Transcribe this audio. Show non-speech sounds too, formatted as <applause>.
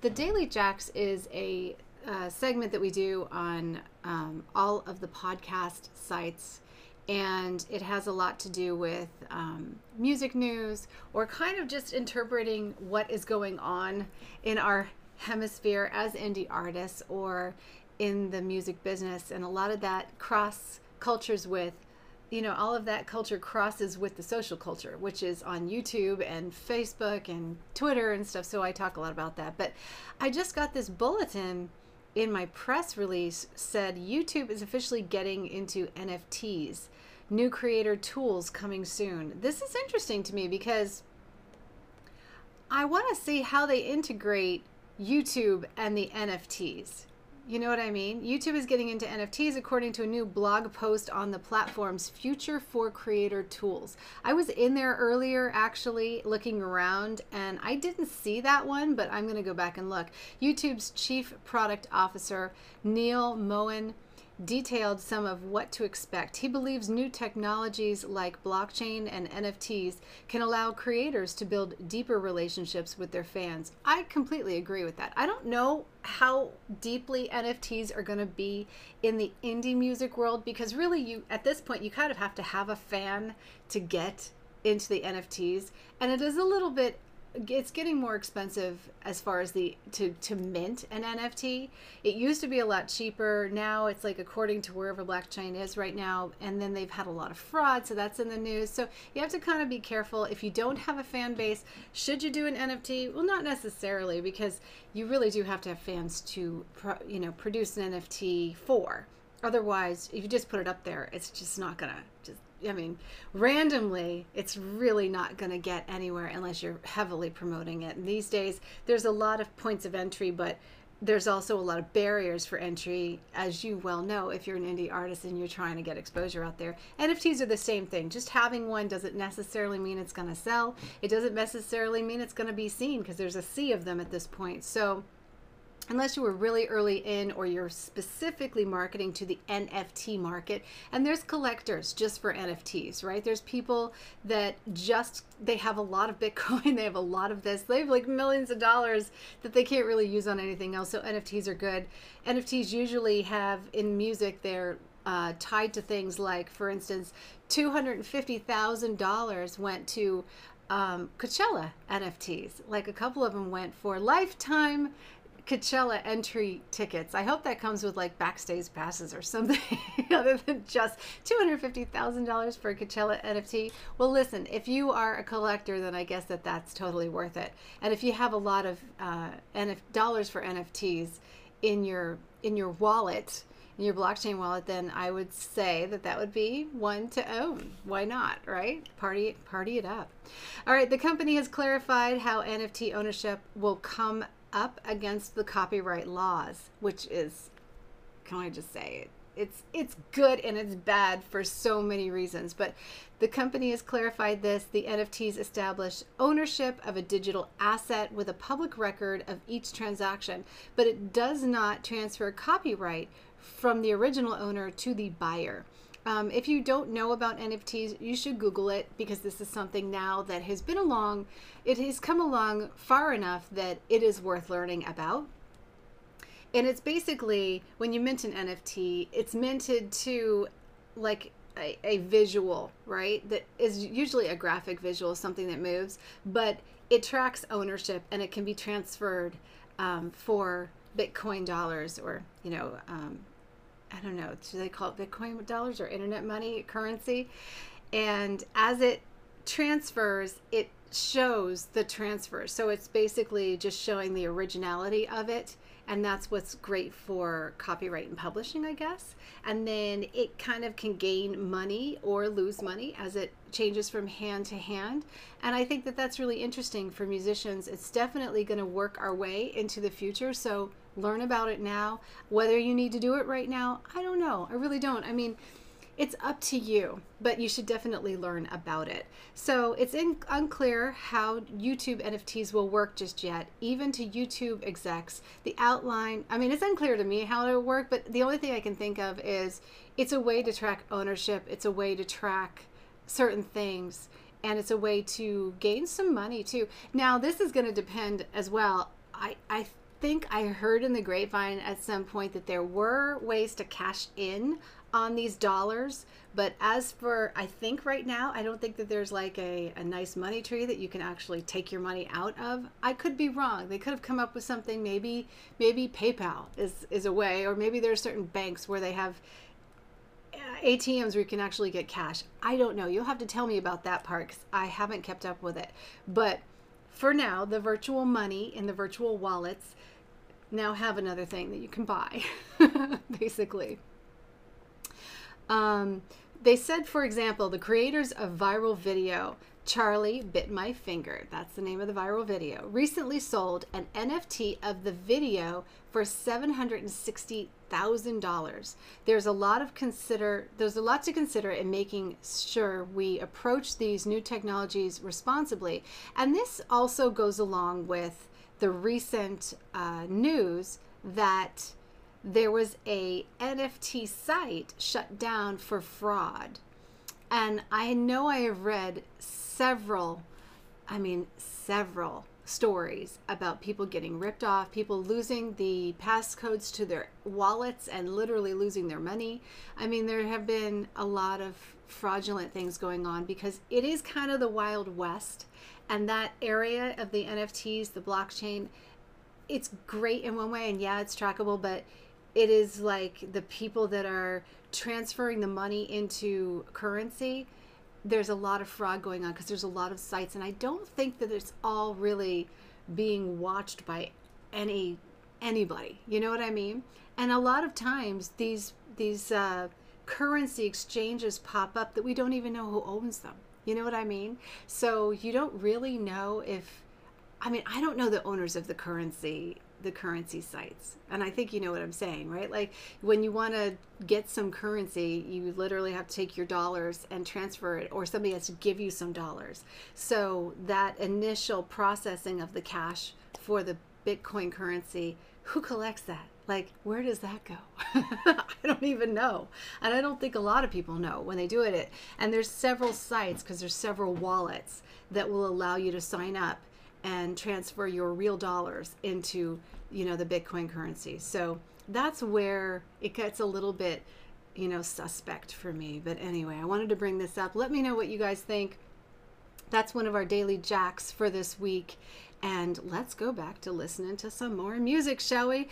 the Daily Jacks is a uh, segment that we do on um, all of the podcast sites. And it has a lot to do with um, music news or kind of just interpreting what is going on in our hemisphere as indie artists or in the music business. And a lot of that cross cultures with you know, all of that culture crosses with the social culture, which is on YouTube and Facebook and Twitter and stuff. So I talk a lot about that. But I just got this bulletin in my press release said YouTube is officially getting into NFTs, new creator tools coming soon. This is interesting to me because I want to see how they integrate YouTube and the NFTs. You know what I mean? YouTube is getting into NFTs according to a new blog post on the platform's Future for Creator Tools. I was in there earlier actually looking around and I didn't see that one, but I'm going to go back and look. YouTube's Chief Product Officer, Neal Mohan, detailed some of what to expect. He believes new technologies like blockchain and NFTs can allow creators to build deeper relationships with their fans. I completely agree with that. I don't know how deeply NFTs are going to be in the indie music world because really you at this point you kind of have to have a fan to get into the NFTs and it is a little bit it's getting more expensive as far as the to to mint an NFT. It used to be a lot cheaper. Now it's like according to wherever blockchain is right now, and then they've had a lot of fraud, so that's in the news. So you have to kind of be careful if you don't have a fan base. Should you do an NFT? Well, not necessarily because you really do have to have fans to pro, you know produce an NFT for. Otherwise, if you just put it up there, it's just not gonna just I mean, randomly, it's really not going to get anywhere unless you're heavily promoting it. And these days, there's a lot of points of entry, but there's also a lot of barriers for entry, as you well know, if you're an indie artist and you're trying to get exposure out there. NFTs are the same thing. Just having one doesn't necessarily mean it's going to sell. It doesn't necessarily mean it's going to be seen because there's a sea of them at this point. So, unless you were really early in or you're specifically marketing to the NFT market. And there's collectors just for NFTs, right? There's people that just they have a lot of Bitcoin, <laughs> they have a lot of this, they have like millions of dollars that they can't really use on anything else. So NFTs are good. NFTs usually have in music they're uh, tied to things like, for instance, $250,000 went to um, Coachella NFTs. Like a couple of them went for lifetime Coachella entry tickets. I hope that comes with like backstage passes or something <laughs> other than just $250,000 for a Coachella NFT. Well, listen, if you are a collector, then I guess that that's totally worth it. And if you have a lot of uh, NF- dollars for NFTs in your in your wallet, in your blockchain wallet, then I would say that that would be one to own. Why not, right? Party party it up. All right, the company has clarified how NFT ownership will come up against the copyright laws, which is, can I just say it? It's it's good and it's bad for so many reasons. But the company has clarified this. The NFTs establish ownership of a digital asset with a public record of each transaction, but it does not transfer copyright from the original owner to the buyer. Um, if you don't know about NFTs, you should Google it because this is something now that has been along, it has come along far enough that it is worth learning about. And it's basically when you mint an NFT, it's minted to like a, a visual, right? That is usually a graphic visual, something that moves, but it tracks ownership and it can be transferred um, for Bitcoin dollars or, you know, um, I don't know, do they call it Bitcoin dollars or internet money currency? And as it transfers, it shows the transfer. So it's basically just showing the originality of it. And that's what's great for copyright and publishing, I guess. And then it kind of can gain money or lose money as it changes from hand to hand. And I think that that's really interesting for musicians. It's definitely going to work our way into the future. So learn about it now. Whether you need to do it right now, I don't know. I really don't. I mean, it's up to you, but you should definitely learn about it. So it's in, unclear how YouTube NFTs will work just yet, even to YouTube execs. The outline, I mean, it's unclear to me how it'll work, but the only thing I can think of is it's a way to track ownership, it's a way to track certain things, and it's a way to gain some money too. Now, this is going to depend as well. I, I think I heard in the grapevine at some point that there were ways to cash in on these dollars. But as for, I think right now, I don't think that there's like a, a nice money tree that you can actually take your money out of. I could be wrong. They could have come up with something. Maybe, maybe PayPal is, is a way, or maybe there are certain banks where they have uh, ATMs where you can actually get cash. I don't know. You'll have to tell me about that part because I haven't kept up with it. But for now, the virtual money and the virtual wallets now have another thing that you can buy, <laughs> basically. Um, they said, for example, the creators of viral video, Charlie Bit My Finger, that's the name of the viral video, recently sold an NFT of the video for $760,000. There's a lot of consider there's a lot to consider in making sure we approach these new technologies responsibly. And this also goes along with the recent uh, news that there was a NFT site shut down for fraud. And I know I have read several, I mean, several stories about people getting ripped off, people losing the passcodes to their wallets and literally losing their money. I mean, there have been a lot of fraudulent things going on because it is kind of the Wild West. And that area of the NFTs, the blockchain, it's great in one way. And yeah, it's trackable, but it is like the people that are transferring the money into currency there's a lot of fraud going on because there's a lot of sites and i don't think that it's all really being watched by any anybody you know what i mean? And a lot of times these these uh, currency exchanges pop up that we don't even know who owns them you know what i mean? So you don't really know if i mean i don't know the owners of the currency the currency sites. And I think you know what I'm saying, right? Like when you want to get some currency, you literally have to take your dollars and transfer it, or somebody has to give you some dollars. So that initial processing of the cash for the Bitcoin currency, who collects that? Like, where does that go? <laughs> I don't even know. And I don't think a lot of people know when they do it. And there's several sites because there's several wallets that will allow you to sign up and transfer your real dollars into you know the bitcoin currency. So that's where it gets a little bit you know suspect for me. But anyway i wanted to bring this up. Let me know what you guys think. That's one of our daily jacks for this week. And let's go back to listening to some more music shall we